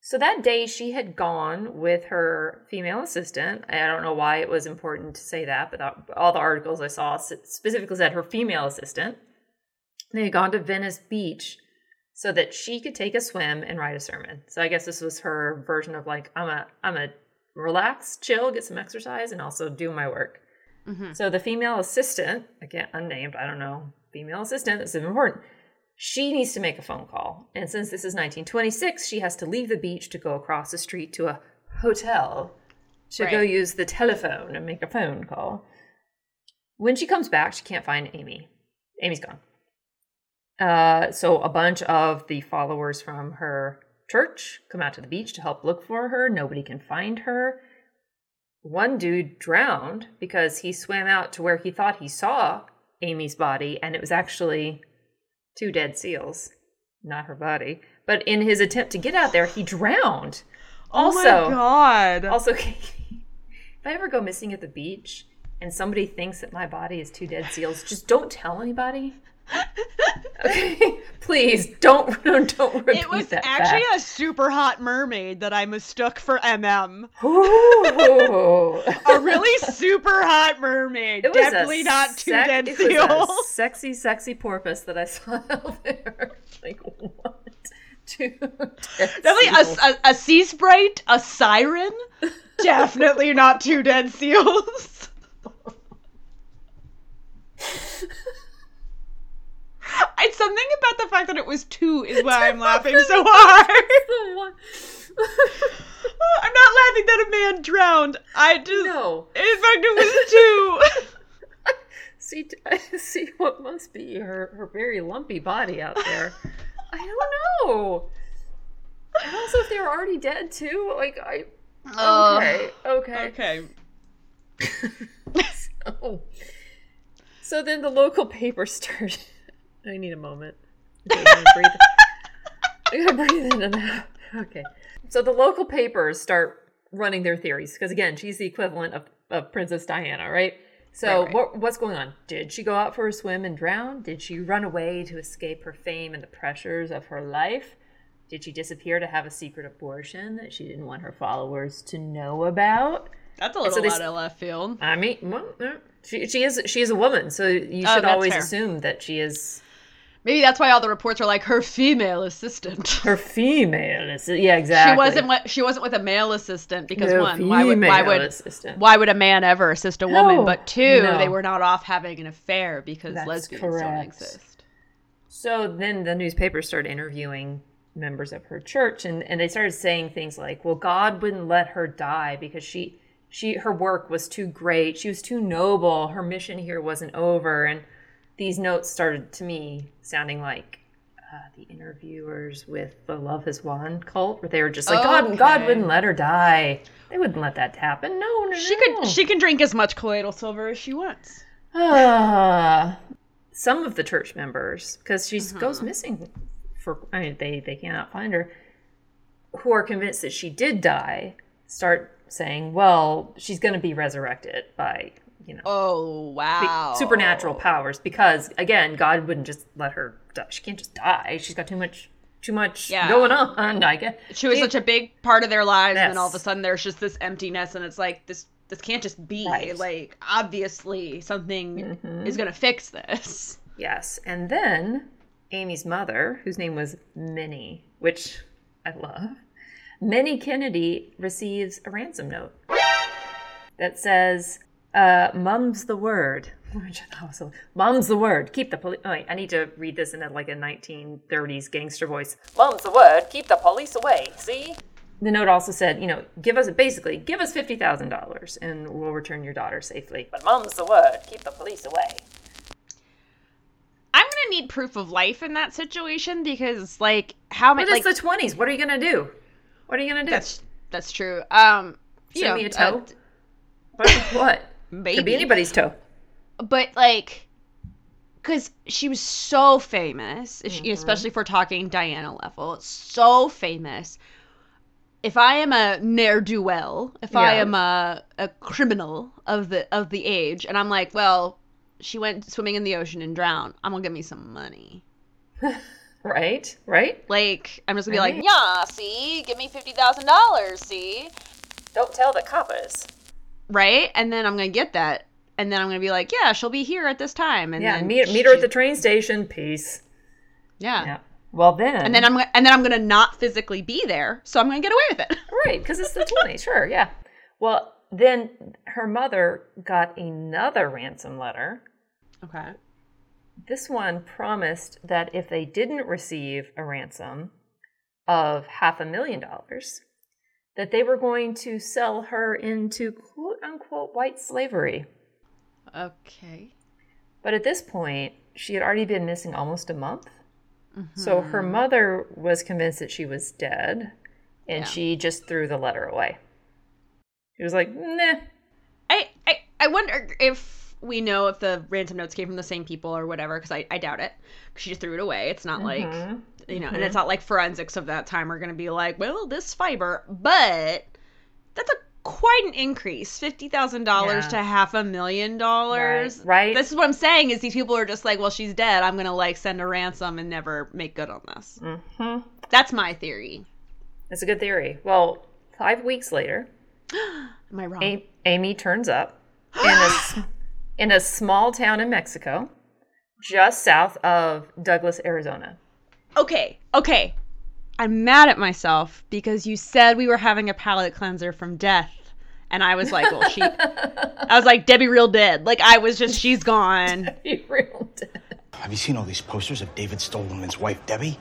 A: So that day she had gone with her female assistant. I don't know why it was important to say that, but all the articles I saw specifically said her female assistant. They had gone to Venice Beach so that she could take a swim and write a sermon. So I guess this was her version of like, I'm a, I'm a relax, chill, get some exercise, and also do my work.
B: Mhm.
A: So the female assistant, again unnamed, I don't know, female assistant, this is important. She needs to make a phone call. And since this is 1926, she has to leave the beach to go across the street to a hotel to go use the telephone and make a phone call. When she comes back, she can't find Aimee. Aimee's gone. Uh, so a bunch of the followers from her church come out to the beach to help look for her. Nobody can find her. One dude drowned because he swam out to where he thought he saw Aimee's body, and it was actually two dead seals, not her body. But in his attempt to get out there, he drowned. Also,
B: oh my god.
A: also, if I ever go missing at the beach and somebody thinks that my body is two dead seals, just don't tell anybody. Okay, please don't don't repeat
B: it was
A: that.
B: actually
A: fact.
B: a super hot mermaid that I mistook for MM.
A: Ooh.
B: A really super hot mermaid.
A: It
B: Definitely not two
A: sec-
B: dead
A: it was a
B: seals.
A: sexy, sexy porpoise that I saw out there. Like what? Two dead
B: Definitely a, a, a sea sprite, a siren. Definitely not two dead seals. It's something about the fact that it was two is why I'm laughing so hard. I'm not laughing that a man drowned. I just,
A: no.
B: in fact, it was two.
A: See, I see what must be her her very lumpy body out there. I don't know. And also, if they were already dead too, like I. Okay. Okay.
B: okay.
A: so, so then the local paper started. I need a moment. Okay, I gotta breathe. I gotta breathe in and out. Okay. So the local papers start running their theories because again, she's the equivalent of, of Princess Diana, right? So
B: Right, right.
A: what what's going on? Did she go out for a swim and drown? Did she run away to escape her fame and the pressures of her life? Did she disappear to have a secret abortion that she didn't want her followers to know about?
B: That's a
A: so
B: little
A: they-
B: out of left field.
A: I mean, well, she she is she is a woman, so you
B: Oh,
A: should always
B: fair.
A: assume that she is
B: Maybe that's why all the reports are like her female assistant.
A: her female. assistant. yeah, exactly.
B: She wasn't. With, she wasn't with a male assistant because
A: No
B: one, why would why would
A: assistant.
B: why would a man ever assist a woman?
A: No,
B: but two,
A: no.
B: they were not off having an affair because
A: That's
B: lesbians don't exist.
A: So then the newspapers started interviewing members of her church, and and they started saying things like, "Well, God wouldn't let her die because she." She her work was too great. She was too noble. Her mission here wasn't over. And these notes started to me sounding like uh, the interviewers with the Love Has Won cult, where they were just like, God, God
B: Okay.
A: wouldn't let her die. They wouldn't let that happen. No, no,
B: She
A: no.
B: could she can drink as much colloidal silver as she wants.
A: Ah, some of the church members, because she
B: Uh-huh.
A: goes missing for, I mean, they, they cannot find her, who are convinced that she did die, start saying, well, she's going to be resurrected by,
B: Oh wow!
A: supernatural powers. Because, again, God wouldn't just let her die. She can't just die. She's got too much. Too much
B: Yeah.
A: going on, I guess.
B: She was such a big part of their lives, and then all of a sudden there's just this emptiness, and it's like this. This can't just be
A: Right.
B: like obviously something
A: Mhm.
B: is gonna fix this.
A: Yes. And then Aimee's mother, whose name was Minnie, which I love, Minnie Kennedy receives a ransom note. that says, uh, "Mum's the word." Which I thought was so- Mum's the word. Keep the police. Oh, wait, I need to read this in a, like a 1930s gangster voice. Mum's the word. Keep the police away. See. The note also said, you know, give us basically give us fifty thousand dollars and we'll return your daughter safely. But mum's the word. Keep the police away.
B: I'm gonna need proof of life in that situation because, like, how
A: But
B: many?
A: it's
B: Like,
A: the twenties. What are you gonna do? What are you gonna do?
B: that's that's true. Um, you
A: Send
B: know,
A: me a
B: uh,
A: what? What? Could
B: maybe,
A: be anybody's toe.
B: but like, because she was so famous,
A: Mm-hmm.
B: especially for talking Diana level, so famous. If I am a ne'er do well, if I am a a criminal of the of the age, and I'm like, well, she went swimming in the ocean and drowned. I'm gonna give me some money.
A: Right? Right?
B: Like, I'm just gonna be
A: Right.
B: like, yeah, see, give me fifty thousand dollars, see,
A: Don't tell the coppers.
B: Right? And then I'm gonna get that, and then I'm gonna be like, yeah, she'll be here at this time, and
A: yeah, meet, meet her at the train station. Peace.
B: yeah.
A: Yeah. Well then.
B: and then I'm gonna, and then I'm gonna not physically be there, so I'm gonna get away with it.
A: right because it's the twenties. sure. Yeah. Well then, her mother got another ransom letter.
B: Okay.
A: This one promised that if they didn't receive a ransom of half a million dollars, that they were going to sell her into quote unquote white slavery.
B: Okay.
A: But at this point, she had already been missing almost a month. So her mother was convinced that she was dead, and
B: Yeah.
A: she just threw the letter away. She was like, nah.
B: I, I I wonder if we know if the ransom notes came from the same people or whatever, because I, I doubt it. she just threw it away. It's not like
A: Mhm.
B: You know, and it's not like forensics of that time are going to be like, well, this fiber, but that's a quite an increase, fifty thousand dollars
A: Yeah.
B: to half a million dollars.
A: Right, right.
B: This is what I'm saying is these people are just like, well, she's dead. I'm going to like send a ransom and never make good on this.
A: hmm
B: That's my theory.
A: That's a good theory. Well, five weeks later,
B: Am I wrong?
A: A- Aimee turns up in a, in a small town in Mexico, just south of Douglas, Arizona.
B: Okay, okay. I'm mad at myself because you said we were having a palate cleanser from death. And I was like, well, she. I was like, Debbie real dead. Like, I was just, she's gone.
A: Be real dead.
C: Have you seen all these posters of David Stoneman's wife, Debbie?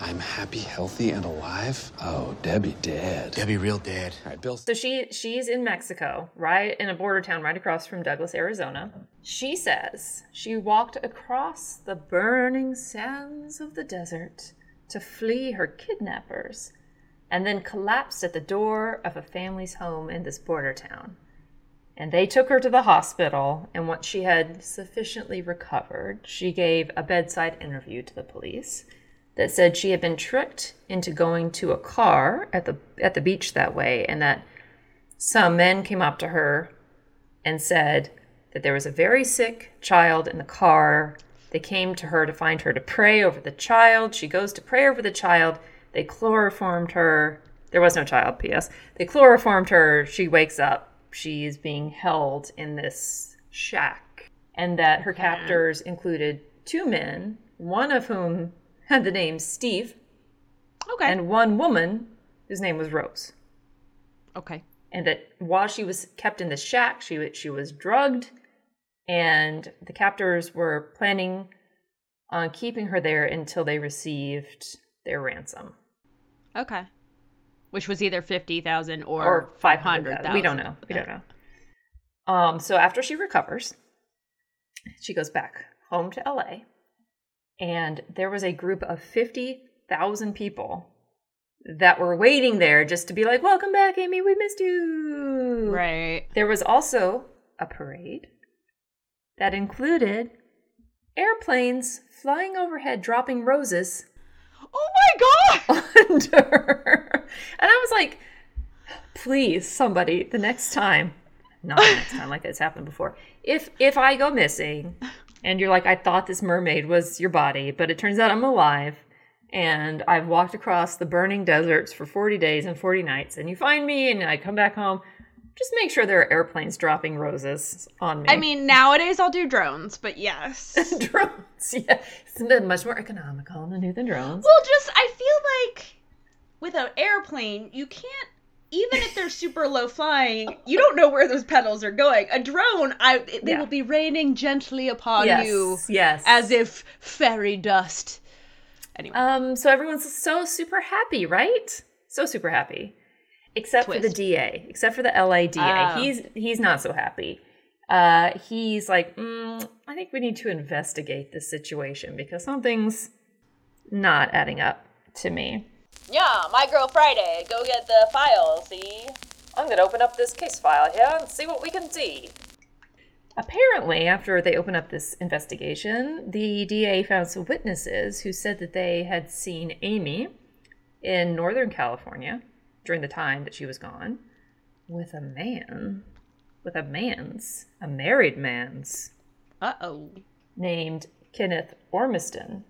D: I'm happy, healthy, and alive. Oh, Debbie dead.
C: Debbie, real dead.
D: All right, Bill.
A: So she she's in Mexico, right in a border town right across from Douglas, Arizona. She says she walked across the burning sands of the desert to flee her kidnappers and then collapsed at the door of a family's home in this border town. And they took her to the hospital, and once she had sufficiently recovered, she gave a bedside interview to the police that said she had been tricked into going to a car at the at the beach that way and that some men came up to her and said that there was a very sick child in the car. They came to her to find her to pray over the child. She goes to pray over the child. They chloroformed her. There was no child, P.S. They chloroformed her. She wakes up. She is being held in this shack. And that her captors included two men, one of whom had the name Steve,
B: Okay.
A: and one woman whose name was Rose.
B: okay.
A: And that while she was kept in the shack, she she was drugged, and the captors were planning on keeping her there until they received their ransom
B: Okay. Which was either 50,000 or,
A: or five hundred.
B: 500,000.
A: We don't know. We don't know. Um. So after she recovers, she goes back home to L.A. And there was a group of fifty thousand people that were waiting there just to be like, "Welcome back, Aimee. We missed you."
B: Right.
A: There was also a parade that included airplanes flying overhead, dropping roses
B: Oh my god!
A: under. And I was like, please, somebody, the next time, not the next time, like it's happened before. If if I go missing and you're like, I thought this mermaid was your body, but it turns out I'm alive. And I've walked across the burning deserts for 40 days and 40 nights, and you find me and I come back home. Just make sure there are airplanes dropping roses on me.
B: I mean, nowadays I'll do drones, but yes.
A: drones. Yeah, it's much more economical than do than drones.
B: well, just I feel like with an airplane, you can't even if they're super low flying, you don't know where those petals are going. A drone, I they
A: Yeah.
B: will be raining gently upon
A: yes,
B: you
A: yes.
B: as if fairy dust. Anyway,
A: Um, so everyone's so super happy, right? So super happy. Except for the DA, except for the LA DA.
B: Ah.
A: He's he's not so happy. Uh, he's like, mm, I think we need to investigate this situation because something's not adding up to me.
E: Yeah, my girl Friday. Go get the file, see?
A: I'm gonna open up this case file here and see what we can see. Apparently, after they opened up this investigation, the DA found some witnesses who said that they had seen Aimee in Northern California during the time that she was gone with a man, with a man's, a married man's,
B: uh oh.
A: named Kenneth Ormiston,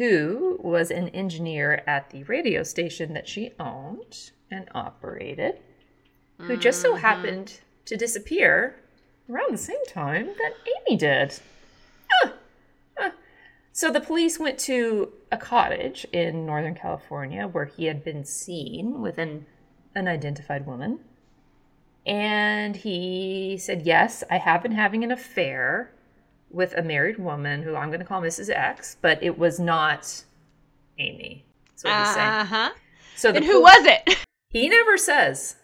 A: who was an engineer at the radio station that she owned and operated, who just so mm-hmm. happened to disappear around the same time that Aimee did. So the police went to a cottage in Northern California where he had been seen with an unidentified woman. And he said, Yes, I have been having an affair with a married woman who I'm going to call Mrs. X, but it was not Aimee. That's what he's saying.
B: Uh huh.
A: So the
B: And who was it?
A: He never says.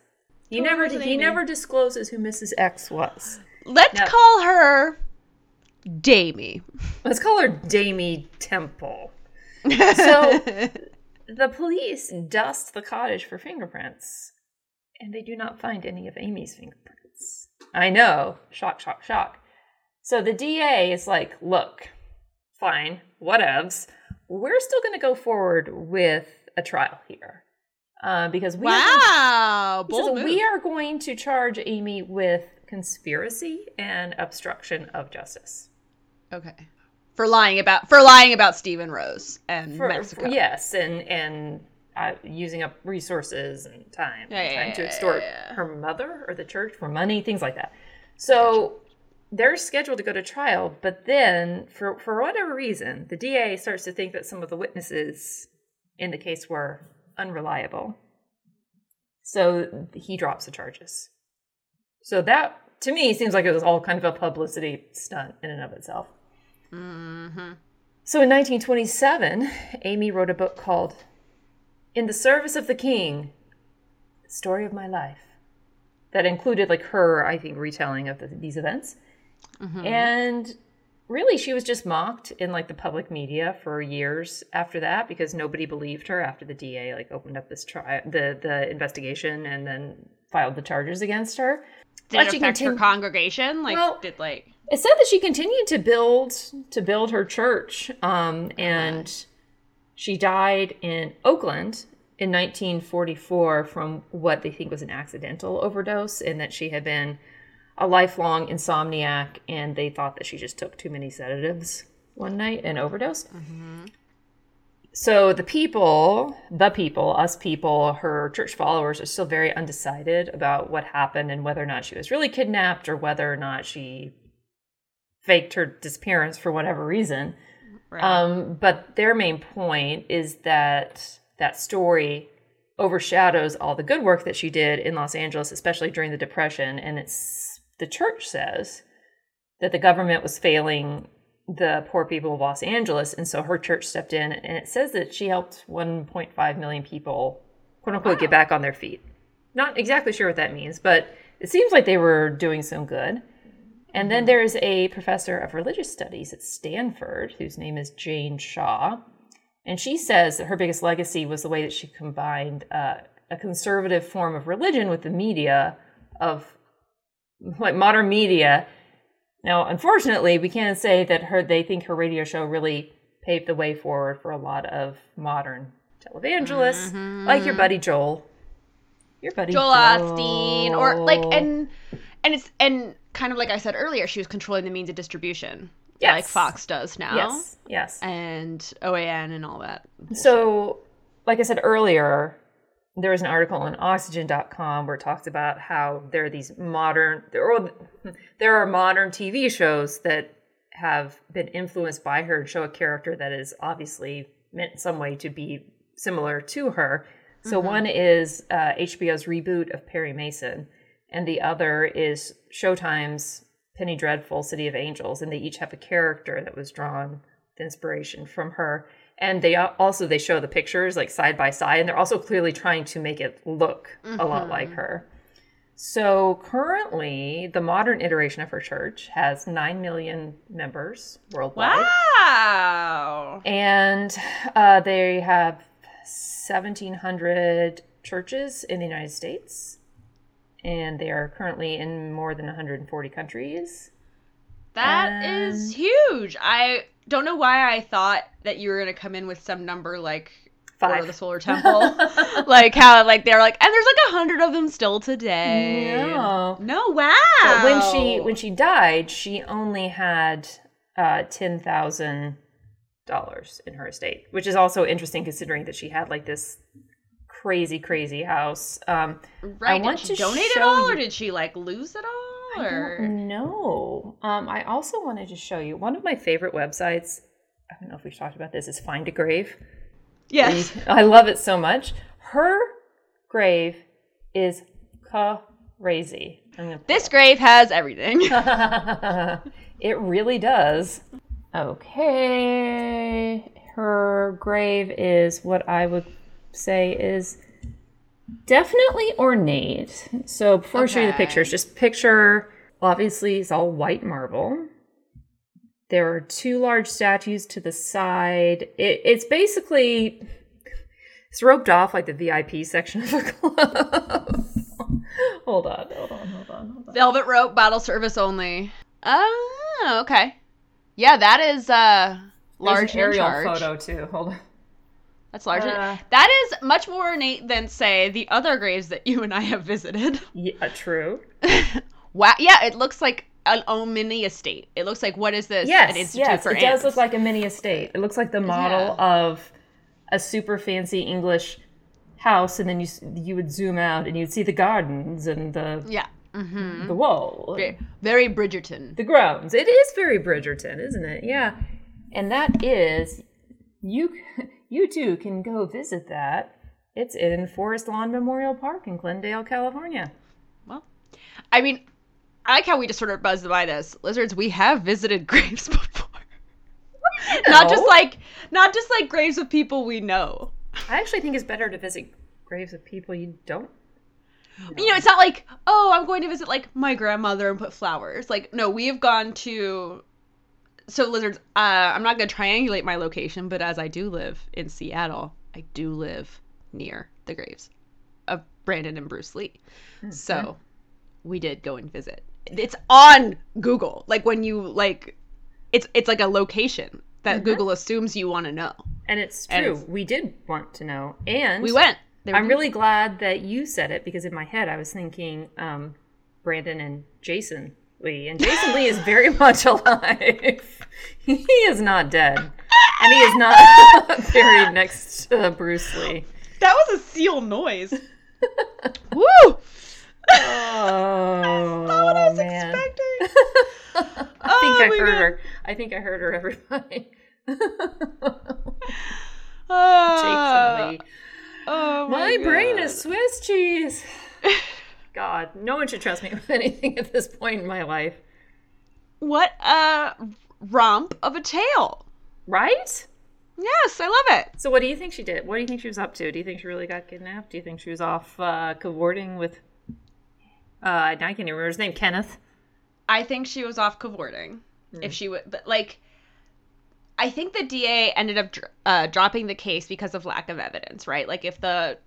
A: He
B: Totally
A: never he
B: Aimee.
A: never discloses who Mrs. X was.
B: Let's
A: No.
B: call her Damie.
A: Let's call her Damie Temple. So the police dust the cottage for fingerprints, and they do not find any of Amy's fingerprints. I know. Shock, shock, shock. So the DA is like, look, fine, whatevs. We're still going to go forward with a trial here. Uh, because we are,
B: wow,
A: says,
B: move.
A: we are going to charge Aimee with conspiracy and obstruction of justice.
B: okay. For lying about for lying about Stephen Rose and
A: For-
B: Mexico.
A: for- yes, and and uh, using up resources and time,
B: Yeah, yeah,
A: trying
B: yeah,
A: to extort her mother or the church for money, things like that. So they're scheduled to go to trial, but then for for whatever reason, the DA starts to think that some of the witnesses in the case were unreliable. So he drops the charges. So that to me seems like it was all kind of a publicity stunt in and of itself.
B: Mm-hmm.
A: So in 1927, Aimee wrote a book called In the Service of the King Story of My Life that included like her, I think, retelling of the, these events. And really, she was just mocked in like the public media for years after that because nobody believed her after the DA like opened up this trial, the the investigation, and then filed the charges against her.
B: Did
A: But
B: it
A: she
B: affect her congregation? Like,
A: Well-
B: did like
A: It said that she continued to build to build her church, um, and she died in Oakland in 1944 from what they think was an accidental overdose, and that she had been a lifelong insomniac, and they thought that she just took too many sedatives one night and overdosed. So the people, the people, us people, her church followers are still very undecided about what happened and whether or not she was really kidnapped or whether or not she faked her disappearance for whatever reason.
B: right.
A: Um, but their main point is that that story overshadows all the good work that she did in Los Angeles, especially during the Depression. And it's the church says that the government was failing the poor people of Los Angeles, and so her church stepped in, and it says that she helped 1.5 million people, quote unquote, get back on their feet. Not exactly sure what that means, but it seems like they were doing some good. And then there's a professor of religious studies at Stanford whose name is Jane Shaw. And she says that her biggest legacy was the way that she combined uh, a conservative form of religion with the media of like modern media. Now, unfortunately, we can't say that her they think her radio show really paved the way forward for a lot of modern televangelists, mm-hmm. like your buddy Joel. Your buddy
B: Joel Osteen, or like, and and it's and kind of like I said earlier, she was controlling the means of distribution,
A: Yes.
B: like Fox does now,
A: yes, yes.
B: and OAN and all that.
A: So, like I said earlier, there was an article on oxygen.com where it talks about how there are these modern there are, there are modern TV shows that have been influenced by her and show a character that is obviously meant in some way to be similar to her. So one is uh, HBO's reboot of Perry Mason, and the other is Showtime's Penny Dreadful City of Angels, and they each have a character that was drawn with inspiration from her. And they also they show the pictures like side by side, and they're also clearly trying to make it look a lot like her. So currently, the modern iteration of her church has nine million members worldwide.
B: Wow.
A: And uh, they have 1,700 churches in the United States. And they are currently in more than 140 countries.
B: That is
A: Um,
B: huge. I don't know why I thought that you were gonna come in with some number like Order of the Solar Temple, like how like they're like, and there's like a hundred of them still today.
A: No.
B: no, wow.
A: But when she when she died, she only had uh, ten thousand dollars in her estate, which is also interesting considering that she had like this crazy crazy house. Um,
B: right, I
A: want
B: did she
A: to
B: donate it
A: show
B: all, or did she like lose it all? Or
A: don't. Um, I also wanted to show you one of my favorite websites. I don't know if we've talked about this. Is Find a Grave.
B: yes,
A: I love it so much. Her grave is crazy.
B: This grave has everything.
A: it really does. Okay. Her grave is what I would say is definitely ornate. So before I show you the pictures, just picture obviously it's all white marble. There are two large statues to the side. It, it's basically it's roped off like the VIP section of a club. hold on, hold on, hold on, hold on.
B: Velvet rope, bottle service only. Oh, okay. Yeah, that is uh large
A: There's an aerial photo too. Hold on.
B: That's large. in-
A: Uh,
B: that is much more ornate than say the other graves that you and I have visited.
A: Yeah, true.
B: wow. Yeah, it looks like an old mini estate. It looks like what is this?
A: Yes,
B: An institute
A: yes, it does look like a mini estate. It looks like the model of a super fancy English house, and then you you would zoom out and you'd see the gardens and the
B: Yeah. Mm-hmm.
A: the wall,
B: Very, very Bridgerton.
A: the grounds. It is very Bridgerton, isn't it? Yeah, and that is you. You too can go visit that. It's in Forest Lawn Memorial Park in Glendale, California.
B: Well, I mean, I like how we just sort of buzzed by this. Lizards, we have visited graves before. not just like not just like graves of people we know.
A: I actually think it's better to visit graves of people you don't.
B: You know, it's not like, oh, I'm going to visit like my grandmother and put flowers. Like, no, we have gone to. So, lizards, uh, I'm not going to triangulate my location, but as I do live in Seattle, I do live near the graves of Brandon and Bruce Lee. So, we did go and visit. It's on Google. Like when you like, it's it's like a location that Google assumes you want to know.
A: And it's
B: And
A: true.
B: it's-
A: we did want to know. And
B: We went.
A: I'm really glad that you said it because in my head I was thinking um, Brandon and Jason Lee. And Jason Lee is very much alive. he is not dead. And he is not buried next to Bruce Lee.
B: That was a seal noise. Woo!
A: Oh, That's not
B: what I was
A: man.
B: expecting.
A: I think
B: Oh
A: I heard
B: God.
A: her. I think I heard her, everybody.
B: Ah.
A: Jason Lee.
B: Oh
A: My my
B: brain
A: is Swiss cheese. God, no one should trust me with anything at this point in my life.
B: What a romp of a tale.
A: Right?
B: Yes, I love it.
A: So, what do you think she did? What do you think she was up to? Do you think she really got kidnapped? Do you think she was off uh, cavorting with? Uh, I can't even remember his name. Kenneth.
B: I think she was off cavorting. If she would, but like, I think the DA ended up dr- uh, dropping the case because of lack of evidence, right? Like, if the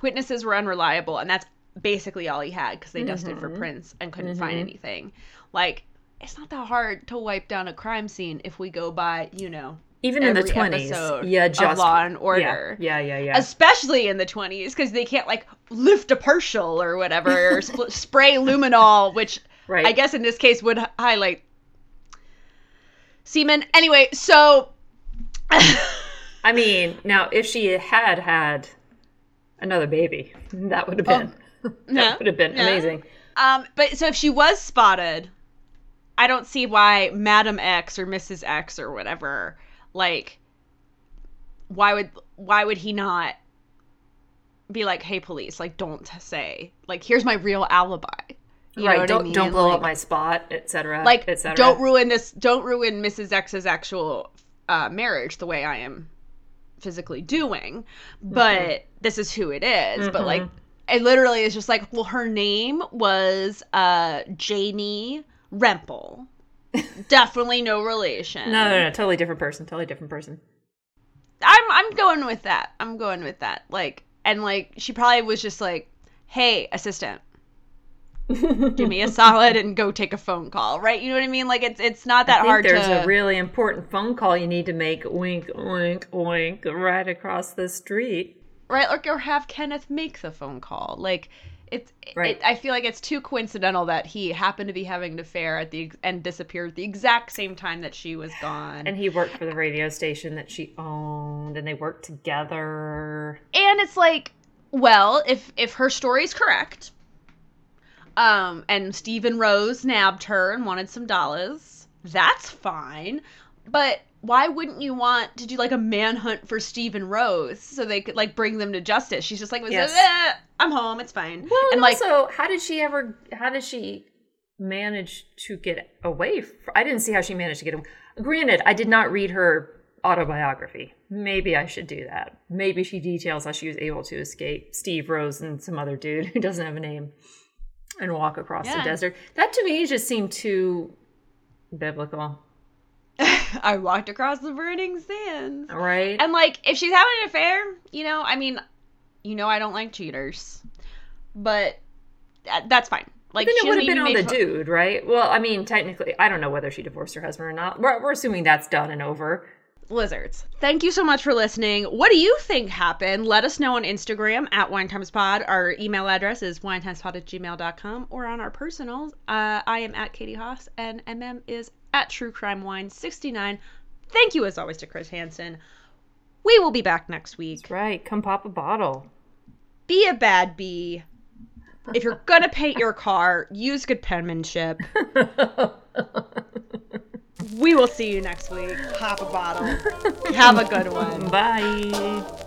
B: witnesses were unreliable, and that's basically all he had because they dusted for mm-hmm. prints and couldn't find mm-hmm. anything. Like, it's not that hard to wipe down a crime scene if we go by, you know,
A: Even in the twenties,
B: episode
A: yeah,
B: of
A: just
B: Law and
A: yeah,
B: Order.
A: Yeah, yeah, yeah.
B: especially in the 20s because they can't like lift a partial or whatever or sp- spray luminol which
A: Right.
B: i guess in this case would h- highlight semen anyway so
A: I mean, now if she had had another baby, that would have oh, been that would have been
B: yeah.
A: amazing.
B: um but so if she was spotted i don't see why madam x or mrs x or whatever like why would why would he not be like, "Hey, police! Like, don't say like, here's my real alibi." You
A: right. Don't
B: mean?
A: don't blow
B: Like-
A: up my spot, etc.
B: like
A: etc.
B: don't ruin this don't ruin mrs x's actual uh, marriage the way i am physically doing but
A: Mm-hmm.
B: this is who it is. but like it literally is just like well her name was uh janie rempel definitely no relation
A: No, no, no, totally different person. Totally different person.
B: i'm i'm going with that i'm going with that like and like she probably was just like hey assistant give me a solid and go take a phone call right you know what i mean like it's it's not that
A: I think
B: hard
A: there's
B: to
A: a really important phone call you need to make. Wink, wink, wink, right across the street.
B: Right like or have kenneth make the phone call like it's
A: Right.
B: it, i feel like it's too coincidental that he happened to be having an affair at the and disappeared the exact same time that she was gone
A: And he worked for the radio station that she owned, and they worked together.
B: and it's like well if if her story's correct um and stephen rose nabbed her and wanted some dollars that's fine but why wouldn't you want to do like a manhunt for stephen rose so they could like bring them to justice she's just like
A: Yes.
B: "Eh, i'm home it's fine
A: Well, and,
B: and like
A: also, how did she ever? How did she manage to get away? I didn't see how she managed to get away. Granted, I did not read her autobiography. Maybe I should do that. Maybe she details how she was able to escape Steve Rose and some other dude who doesn't have a name and walk across
B: Yeah.
A: the desert. That to me just seemed too biblical,
B: i walked across the burning sands
A: right?
B: and like if she's having an affair you know i mean you know i don't like cheaters but that, that's fine like
A: then
B: she
A: it would have been on the dude, right? Well, I mean, technically, I don't know whether she divorced her husband or not. We're, we're assuming that's done and over.
B: lizards. Thank you so much for listening. What do you think happened? Let us know on Instagram at WineTimesPod. Our email address is winetimespod at gmail.com or on our personals. Uh, I am at Katy Hoss and MM is at True Crime Wine 69. Thank you as always to Chris Hansen. We will be back next week.
A: Right. Come pop a bottle.
B: Be a bad bee. If you're gonna paint your car, use good penmanship. we will see you next week. Pop a bottle. Have a good one.
A: Bye.